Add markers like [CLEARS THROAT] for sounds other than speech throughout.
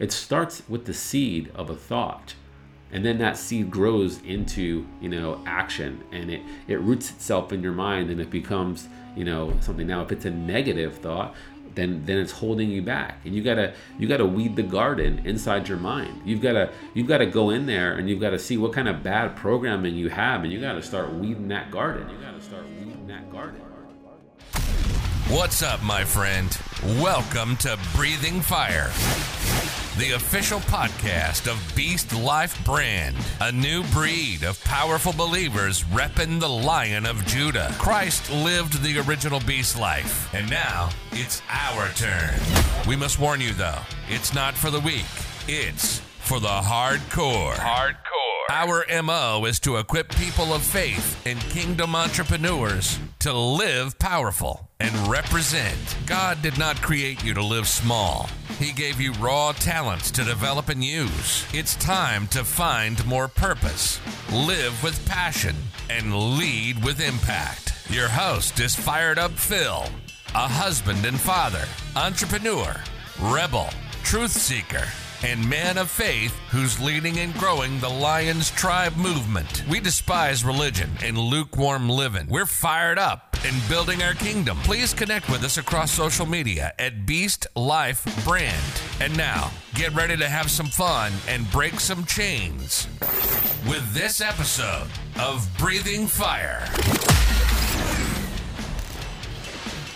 it starts with the seed of a thought and then that seed grows into you know action and it it roots itself in your mind and it becomes you know something. Now if it's a negative thought then then it's holding you back and you gotta you gotta weed the garden inside your mind. You've gotta you've gotta go in there and you've gotta see what kind of bad programming you have and you gotta start weeding that garden. You gotta start weeding that garden. What's up, my friend? Welcome to Breathing Fire, the official podcast of Beast Life Brand, a new breed of powerful believers repping the Lion of Judah. Christ lived the original beast life, and now it's our turn. We must warn you, though, it's not for the weak, it's for the hardcore. Hardcore. Our MO is to equip people of faith and kingdom entrepreneurs to live powerful and represent. God did not create you to live small. He gave you raw talents to develop and use. It's time to find more purpose, live with passion, and lead with impact. Your host is Fired Up Phil, a husband and father, entrepreneur, rebel, truth seeker and man of faith who's leading and growing the Lions Tribe movement. We despise religion and lukewarm living. We're fired up and building our kingdom. Please connect with us across social media at Beast Life Brand. And now, get ready to have some fun and break some chains with this episode of Breathing Fire.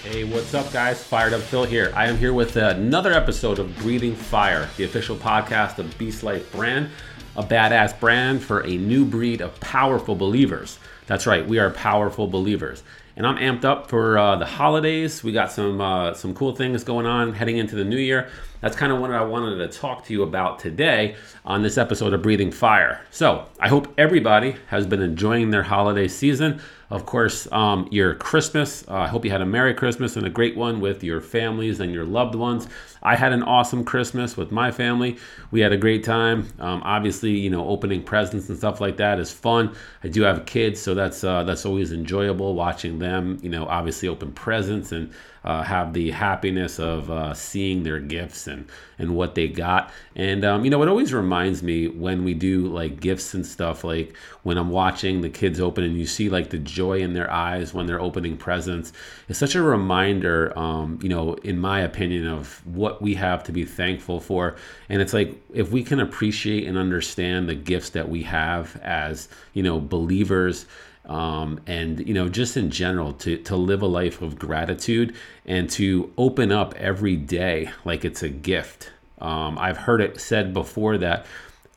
Hey, what's up, guys? Fired Up Phil here. I am here with another episode of Breathing Fire, the official podcast of Beast Life Brand, a badass brand for a new breed of powerful believers. That's right, we are powerful believers. And I'm amped up for uh, the holidays. We got some uh, some cool things going on heading into the new year. That's kind of what I wanted to talk to you about today on this episode of Breathing Fire. So I hope everybody has been enjoying their holiday season of course, um, your Christmas. Uh, I hope you had a Merry Christmas and a great one with your families and your loved ones. I had an awesome Christmas with my family. We had a great time. Um, obviously, you know, opening presents and stuff like that is fun. I do have kids, so that's uh, that's always enjoyable watching them. You know, obviously open presents and uh, have the happiness of uh, seeing their gifts and and what they got. And um, you know, it always reminds me when we do like gifts and stuff, like when I'm watching the kids open and you see like the joy in their eyes when they're opening presents. It's such a reminder, um, you know, in my opinion, of what we have to be thankful for. And it's like if we can appreciate and understand the gifts that we have as you know believers um, and you know just in general to to live a life of gratitude and to open up every day like it's a gift. Um, i've heard it said before that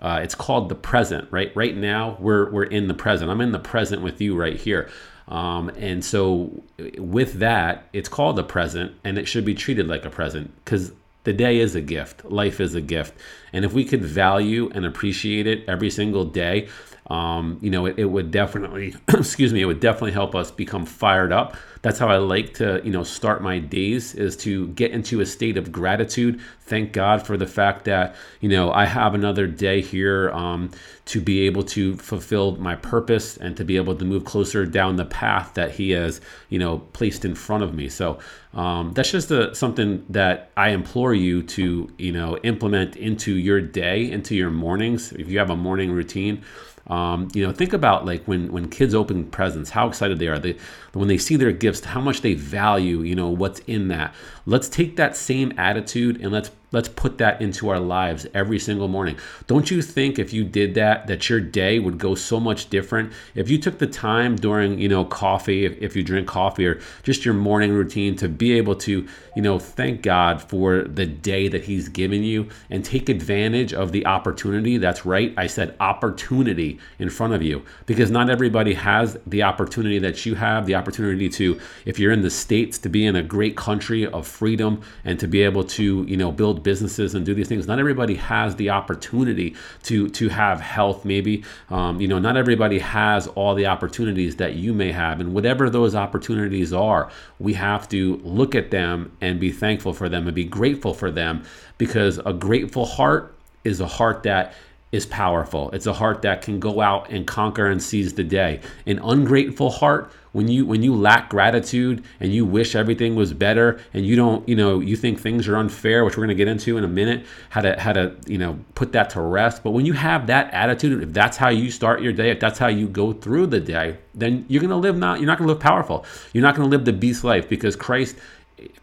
uh, it's called the present right? Right now we're we're in the present. I'm in the present with you right here. Um, and so with that it's called the present and it should be treated like a present because the day is a gift. Life is a gift. And if we could value and appreciate it every single day um, you know, it, it would definitely, [CLEARS THROAT] excuse me, it would definitely help us become fired up. That's how I like to, you know, start my days is to get into a state of gratitude. Thank God for the fact that, you know, I have another day here um, to be able to fulfill my purpose and to be able to move closer down the path that He has, you know, placed in front of me. So um, that's just a, something that I implore you to, you know, implement into your day, into your mornings. If you have a morning routine, um, you know, think about like when when kids open presents, how excited they are. They when they see their gifts, how much they value, you know, what's in that. Let's take that same attitude and let's let's put that into our lives every single morning. Don't you think if you did that that your day would go so much different? If you took the time during, you know, coffee, if, if you drink coffee or just your morning routine to be able to, you know, thank God for the day that he's given you and take advantage of the opportunity. That's right. I said opportunity in front of you because not everybody has the opportunity that you have, the opportunity to if you're in the states to be in a great country of freedom and to be able to, you know, build businesses and do these things. Not everybody has the opportunity to to have health. Maybe um, you know, not everybody has all the opportunities that you may have, and whatever those opportunities are, we have to look at them and be thankful for them and be grateful for them because a grateful heart is a heart that is powerful. It's a heart that can go out and conquer and seize the day. An ungrateful heart, when you when you lack gratitude and you wish everything was better and you don't, you know, you think things are unfair, which we're going to get into in a minute, how to how to, you know, put that to rest. But when you have that attitude, if that's how you start your day, if that's how you go through the day, then you're going to live not you're not going to live powerful. You're not going to live the beast life because Christ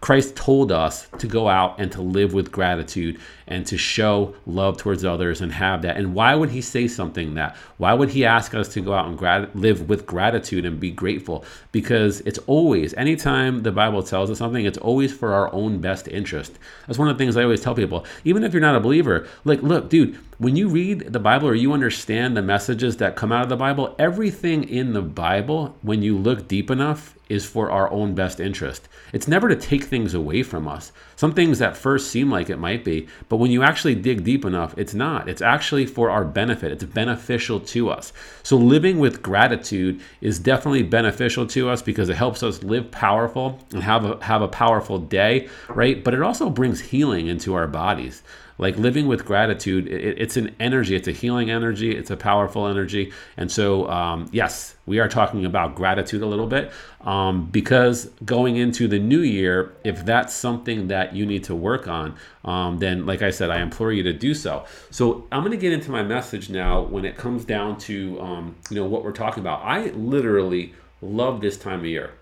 Christ told us to go out and to live with gratitude and to show love towards others and have that. And why would he say something that? Why would he ask us to go out and grat- live with gratitude and be grateful? Because it's always, anytime the Bible tells us something, it's always for our own best interest. That's one of the things I always tell people. Even if you're not a believer, like, look, dude, when you read the Bible or you understand the messages that come out of the Bible, everything in the Bible, when you look deep enough, is for our own best interest. It's never to take things away from us. Some things at first seem like it might be, but when you actually dig deep enough, it's not. It's actually for our benefit. It's beneficial to us. So living with gratitude is definitely beneficial to us because it helps us live powerful and have a have a powerful day, right? But it also brings healing into our bodies like living with gratitude it, it's an energy it's a healing energy it's a powerful energy. And so um, yes we are talking about gratitude a little bit um, because going into the new year if that's something that you need to work on um, then like i said i implore you to do so. So i'm going to get into my message now when it comes down to um, you know what we're talking about. I literally love this time of year.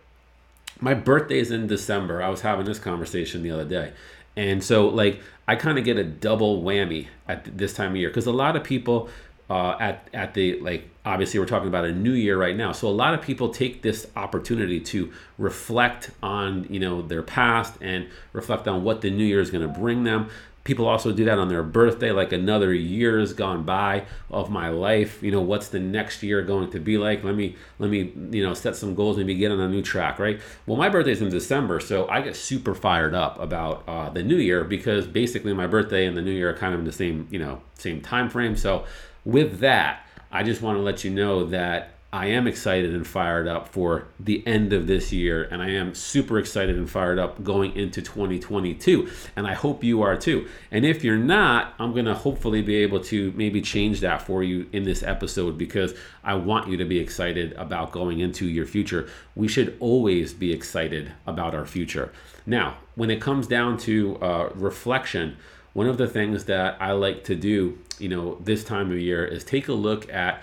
My birthday is in december. I was having this conversation the other day. And so, like, I kind of get a double whammy at this time of year because a lot of people uh, at at the like obviously we're talking about a new year right now so a lot of people take this opportunity to reflect on you know their past and reflect on what the new year is going to bring them people also do that on their birthday like another year has gone by of my life. You know what's the next year going to be like? Let me let me you know set some goals maybe get on a new track right? Well my birthday is in december so i get super fired up about uh, the new year because basically my birthday and the new year are kind of in the same you know same time frame so with that i just want to let you know that I am excited and fired up for the end of this year, and I am super excited and fired up going into 2022. And I hope you are too. And if you're not, I'm to hopefully be able to maybe change that for you in this episode because I want you to be excited about going into your future. We should always be excited about our future. Now, when it comes down to uh, reflection, one of the things that I like to do, you know, this time of year is take a look at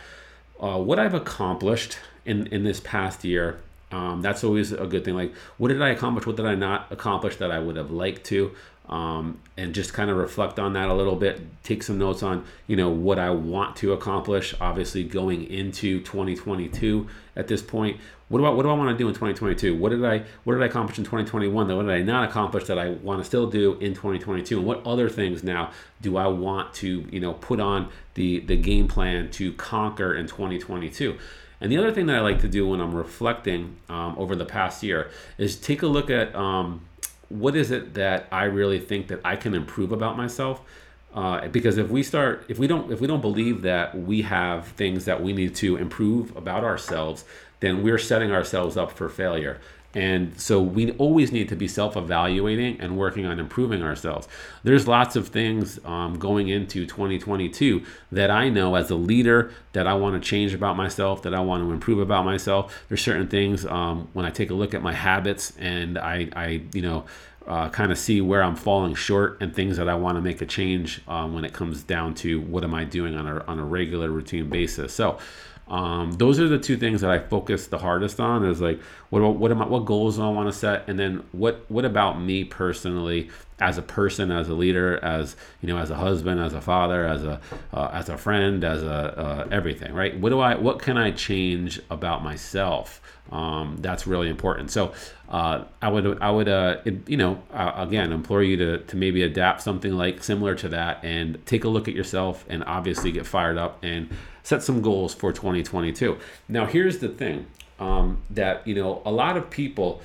uh, what I've accomplished in in this past year. Um, that's always a good thing. Like, what did I accomplish? What did I not accomplish that I would have liked to? Um, and just kind of reflect on that a little bit. Take some notes on, you know, what I want to accomplish. Obviously, going into 2022 at this point, what do I what do I want to do in 2022? What did I what did I accomplish in 2021? That what did I not accomplish that I want to still do in 2022? And what other things now do I want to you know put on the the game plan to conquer in 2022? And the other thing that I like to do when I'm reflecting um, over the past year is take a look at um, what is it that I really think that I can improve about myself. Uh, because if we start, if we don't, if we don't believe that we have things that we need to improve about ourselves, then we're setting ourselves up for failure. And so we always need to be self evaluating and working on improving ourselves. There's lots of things um, going into 2022 that I know as a leader that I want to change about myself, that I want to improve about myself. There's certain things um, when I take a look at my habits and I, I you know, uh, kind of see where I'm falling short and things that I want to make a change um, when it comes down to what am I doing on a, on a regular routine basis. So, um, those are the two things that I focus the hardest on. Is like what what am I, what goals do I want to set, and then what what about me personally as a person, as a leader, as you know, as a husband, as a father, as a uh, as a friend, as a uh, everything, right? What do I what can I change about myself? Um, that's really important. So uh, I would I would uh, it, you know uh, again implore you to to maybe adapt something like similar to that and take a look at yourself and obviously get fired up and set some goals for 2022. Now, here's the thing um, that you know a lot of people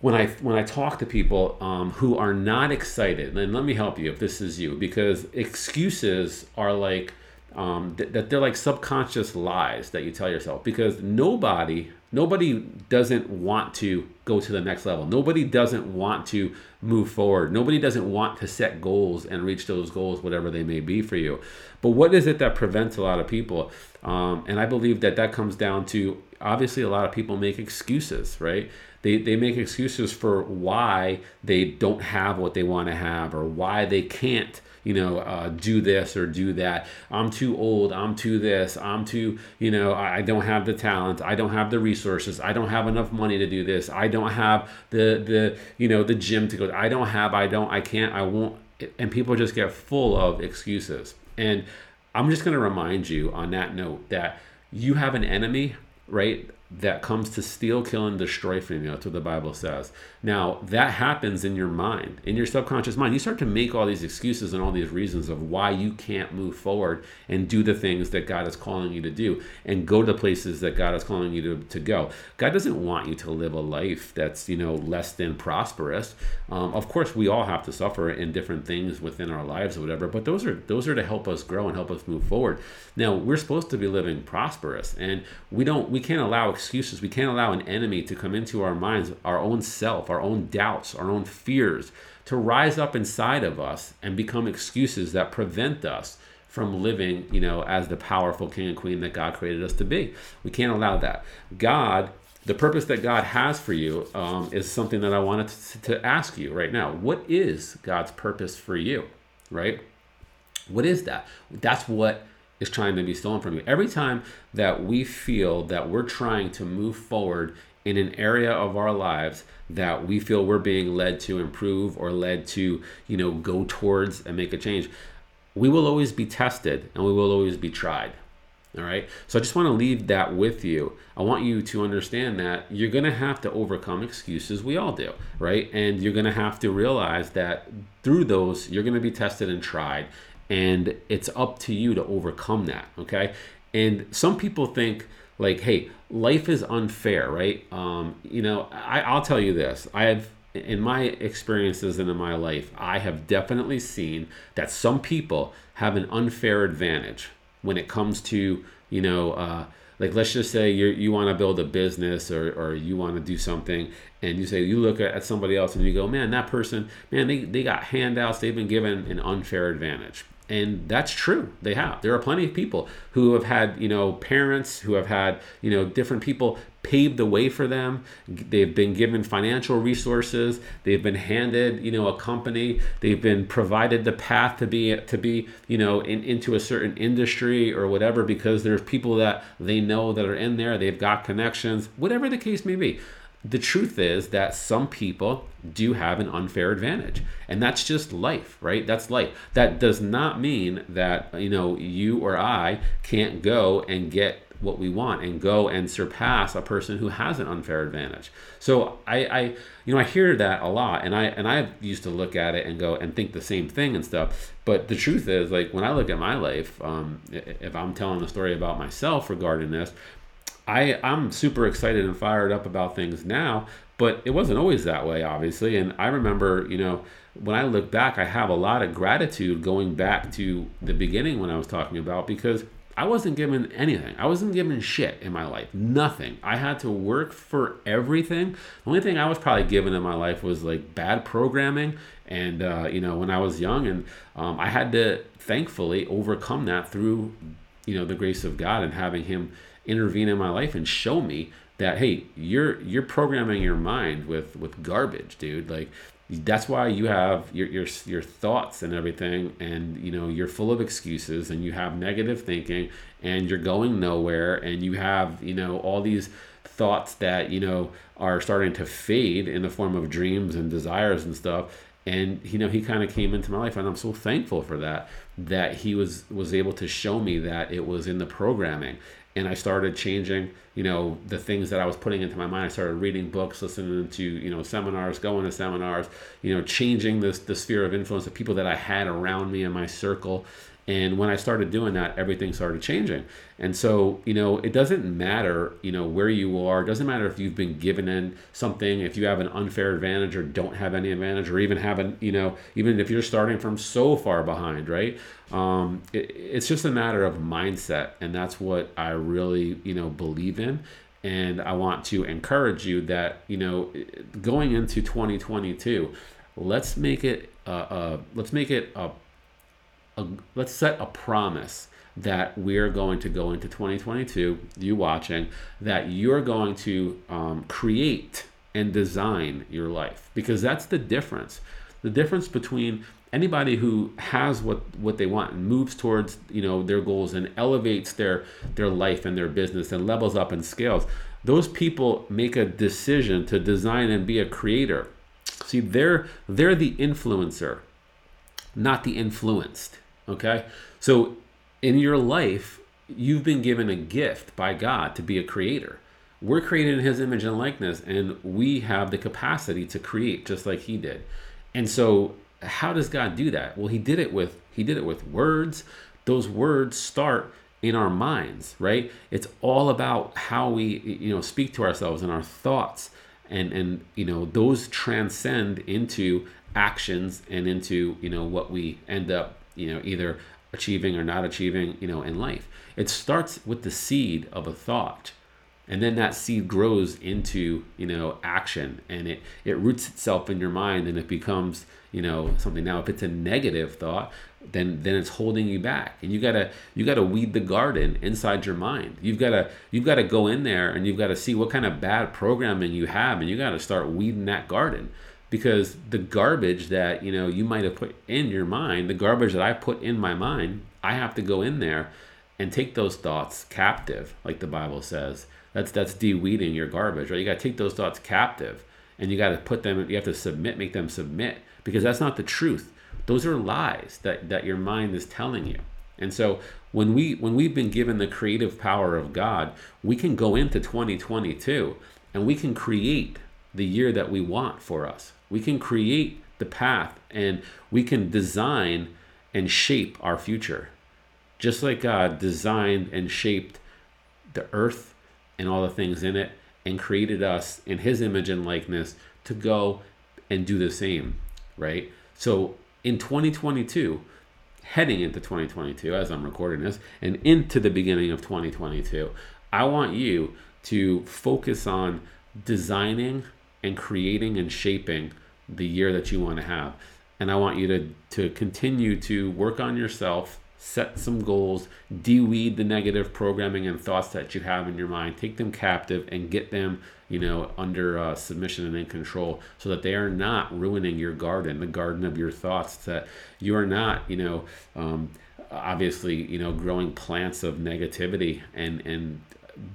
when I when I talk to people um, who are not excited, and let me help you if this is you, because excuses are like um, th- that they're like subconscious lies that you tell yourself because nobody nobody doesn't want to go to the next level. Nobody doesn't want to move forward. Nobody doesn't want to set goals and reach those goals whatever they may be for you. But what is it that prevents a lot of people? Um, and i believe that that comes down to obviously a lot of people make excuses right? They, they make excuses for why they don't have what they want to have or why they can't you know, uh, do this or do that. I'm too old. I'm too this. I'm too, you know, I don't have the talent. I don't have the resources. I don't have enough money to do this. I don't have the, the, you know, the gym to go. To. I don't have, I don't, I can't, I won't. And people just get full of excuses. And I'm just going to remind you on that note that you have an enemy, right? That comes to steal, kill, and destroy from you. That's what the Bible says. Now, that happens in your mind, in your subconscious mind. You start to make all these excuses and all these reasons of why you can't move forward and do the things that God is calling you to do and go to the places that God is calling you to, to go. God doesn't want you to live a life that's, you know, less than prosperous. Um, of course, we all have to suffer in different things within our lives or whatever, but those are those are to help us grow and help us move forward. Now, we're supposed to be living prosperous and we don't we can't allow excuses. We can't allow an enemy to come into our minds, our own self, our own doubts, our own fears, to rise up inside of us and become excuses that prevent us from living, you know, as the powerful king and queen that God created us to be. We can't allow that. God, the purpose that God has for you um, is something that I wanted to, to ask you right now. What is God's purpose for you, right? What is that? That's what is trying to be stolen from you. Every time that we feel that we're trying to move forward in an area of our lives that we feel we're being led to improve or led to, you know, go towards and make a change, we will always be tested and we will always be tried. All right. So I just want to leave that with you. I want you to understand that you're going to have to overcome excuses. We all do. Right. And you're going to have to realize that through those, you're going to be tested and tried and it's up to you to overcome that okay? And some people think like hey life is unfair right? Um, you know I, i'll tell you this. I have in my experiences and in my life i have definitely seen that some people have an unfair advantage when it comes to you know uh, like let's just say you you want to build a business or, or you want to do something and you say you look at somebody else and you go man that person man they, they got handouts. They've been given an unfair advantage and that's true. They have. There are plenty of people who have had you know parents who have had you know different people pave the way for them. They've been given financial resources. They've been handed you know a company. They've been provided the path to be to be you know in, into a certain industry or whatever because there's people that they know that are in there. They've got connections whatever the case may be the truth is that some people do have an unfair advantage and that's just life right? That's life. That does not mean that you know you or i can't go and get what we want and go and surpass a person who has an unfair advantage. So i i you know i hear that a lot and i and i used to look at it and go and think the same thing and stuff. But the truth is like when i look at my life um, if i'm telling a story about myself regarding this I I'm super excited and fired up about things now, but it wasn't always that way, obviously. And I remember, you know, when I look back, I have a lot of gratitude going back to the beginning when I was talking about because I wasn't given anything. I wasn't given shit in my life. Nothing. I had to work for everything. The only thing I was probably given in my life was like bad programming. And, uh, you know, when I was young, and um, I had to thankfully overcome that through, you know, the grace of God and having Him intervene in my life and show me that hey you're you're programming your mind with with garbage dude. Like that's why you have your your your thoughts and everything and you know you're full of excuses and you have negative thinking and you're going nowhere and you have you know all these thoughts that you know are starting to fade in the form of dreams and desires and stuff. And you know he kind of came into my life and i'm so thankful for that that he was was able to show me that it was in the programming. And I started changing, you know, the things that I was putting into my mind. I started reading books, listening to, you know, seminars, going to seminars, you know, changing this the sphere of influence of people that I had around me in my circle. And when I started doing that, everything started changing. And so, you know, it doesn't matter, you know, where you are. It doesn't matter if you've been given in something, if you have an unfair advantage or don't have any advantage, or even have an, you know, even if you're starting from so far behind, right? Um, it, it's just a matter of mindset. And that's what I really, you know, believe in. And I want to encourage you that, you know, going into 2022, let's make it, let's make it a a, let's set a promise that we're going to go into 2022 you watching that you're going to um, create and design your life because that's the difference. The difference between anybody who has what what they want and moves towards you know their goals and elevates their their life and their business and levels up and scales those people make a decision to design and be a creator see they're they're the influencer not the influenced Okay? So in your life, you've been given a gift by God to be a creator. We're created in his image and likeness, and we have the capacity to create just like he did. And so how does God do that? Well, he did it with he did it with words. Those words start in our minds, right? It's all about how we you know speak to ourselves and our thoughts and and you know those transcend into actions and into you know what we end up you know either achieving or not achieving you know in life it starts with the seed of a thought and then that seed grows into you know action and it it roots itself in your mind and it becomes you know something. Now if it's a negative thought then then it's holding you back and you gotta you gotta weed the garden inside your mind. You've gotta you've gotta go in there and you've gotta see what kind of bad programming you have and you gotta start weeding that garden. Because the garbage that you know you might have put in your mind the garbage that i put in my mind i have to go in there and take those thoughts captive like the bible says. That's that's de-weeding your garbage right? You got to take those thoughts captive and you got to put them you have to submit make them submit because that's not the truth. Those are lies that that your mind is telling you. And so when we when we've been given the creative power of god we can go into 2022 and we can create the year that we want for us. We can create the path and we can design and shape our future. Just like God designed and shaped the earth and all the things in it and created us in his image and likeness to go and do the same, right? So in 2022, heading into 2022 as I'm recording this and into the beginning of 2022, I want you to focus on designing and creating and shaping the year that you want to have. And I want you to, to continue to work on yourself, set some goals, de-weed the negative programming and thoughts that you have in your mind, take them captive and get them, you know, under uh, submission and in control so that they are not ruining your garden, the garden of your thoughts, that you are not, you know, um, obviously, you know, growing plants of negativity and, and,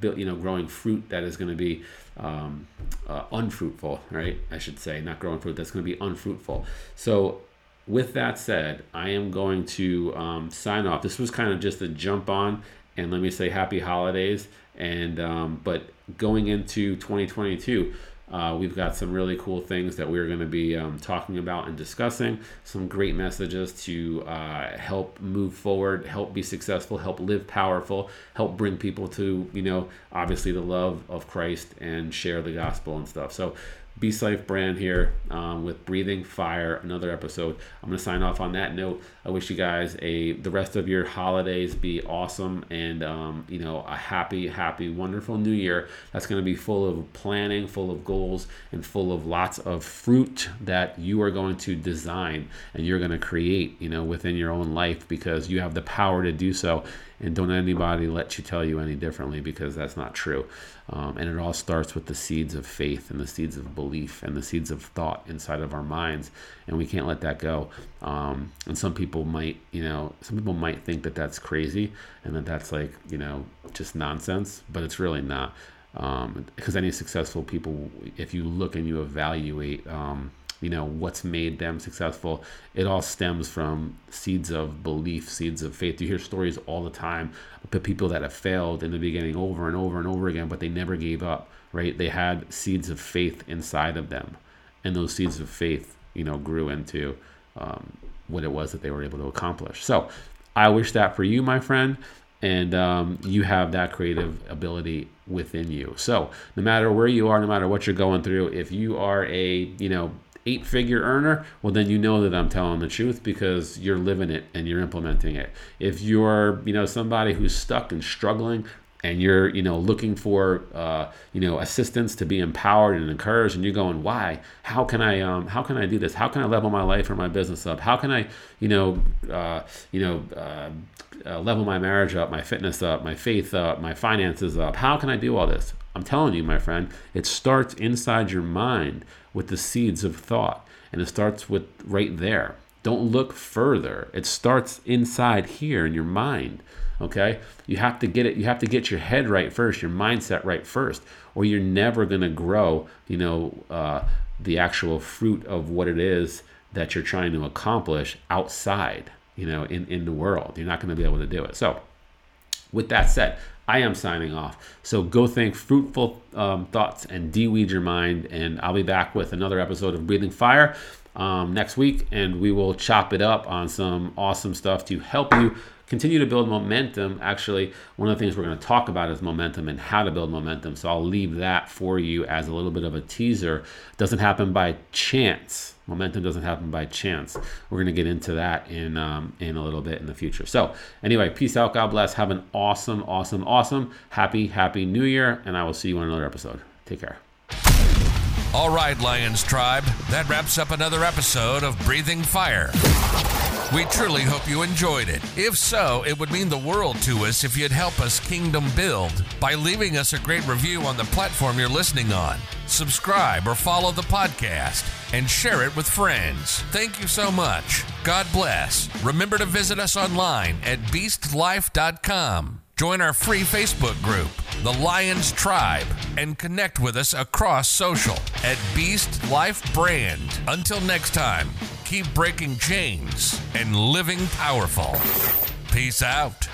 you know, growing fruit that is going to be um, uh, unfruitful, right? I should say, not growing fruit that's going to be unfruitful. So, with that said, I am going to um, sign off. This was kind of just a jump on, and let me say happy holidays. And um, but going into 2022, uh, we've got some really cool things that we're going to be um, talking about and discussing. Some great messages to uh, help move forward, help be successful, help live powerful, help bring people to, you know, obviously the love of Christ and share the gospel and stuff. So Beast Life brand here um, with Breathing Fire, another episode. I'm going to sign off on that note. I wish you guys a the rest of your holidays be awesome and um, you know a happy, happy, wonderful New Year. That's going to be full of planning, full of goals, and full of lots of fruit that you are going to design and you're going to create, you know, within your own life because you have the power to do so and don't anybody let you tell you any differently because that's not true. Um, and it all starts with the seeds of faith and the seeds of belief and the seeds of thought inside of our minds, and we can't let that go. Um, and some people might, you know, some people might think that that's crazy and that that's like, you know, just nonsense, but it's really not. Um, because any successful people, if you look and you evaluate, um, you know what's made them successful it all stems from seeds of belief seeds of faith you hear stories all the time of people that have failed in the beginning over and over and over again but they never gave up right they had seeds of faith inside of them and those seeds of faith you know grew into um, what it was that they were able to accomplish so I wish that for you, my friend. And um, you have that creative ability within you. So no matter where you are, no matter what you're going through, if you are a, you know, eight figure earner, well, then you know that I'm telling the truth because you're living it and you're implementing it. If you're, you know, somebody who's stuck and struggling, and you're you know looking for uh, you know assistance to be empowered and encouraged and you're going why? How can i um, how can i do this? How can i level my life or my business up? How can i you know uh, you know uh, uh, level my marriage up my fitness up my faith up my finances up? How can i do all this? I'm telling you my friend it starts inside your mind with the seeds of thought and it starts with right there. Don't look further. It starts inside here in your mind okay? You have to get it you have to get your head right first your mindset right first or you're never to grow you know uh, the actual fruit of what it is that you're trying to accomplish outside you know in, in the world. You're not to be able to do it. So with that said i am signing off. So go think fruitful um, thoughts and de-weed your mind and i'll be back with another episode of breathing fire um, next week and we will chop it up on some awesome stuff to help you continue to build momentum. Actually, one of the things we're going to talk about is momentum and how to build momentum. So I'll leave that for you as a little bit of a teaser. Doesn't happen by chance. Momentum doesn't happen by chance. We're going to get into that in um, in a little bit in the future. So anyway, peace out. God bless. Have an awesome, awesome, awesome, happy, happy New Year, and I will see you on another episode. Take care. All right, Lions Tribe, that wraps up another episode of Breathing Fire. We truly hope you enjoyed it. If so, it would mean the world to us if you'd help us kingdom build by leaving us a great review on the platform you're listening on. Subscribe or follow the podcast and share it with friends. Thank you so much. God bless. Remember to visit us online at beastlife.com. Join our free Facebook group, The Lions Tribe, and connect with us across social at Beast Life Brand. Until next time, keep breaking chains and living powerful. Peace out.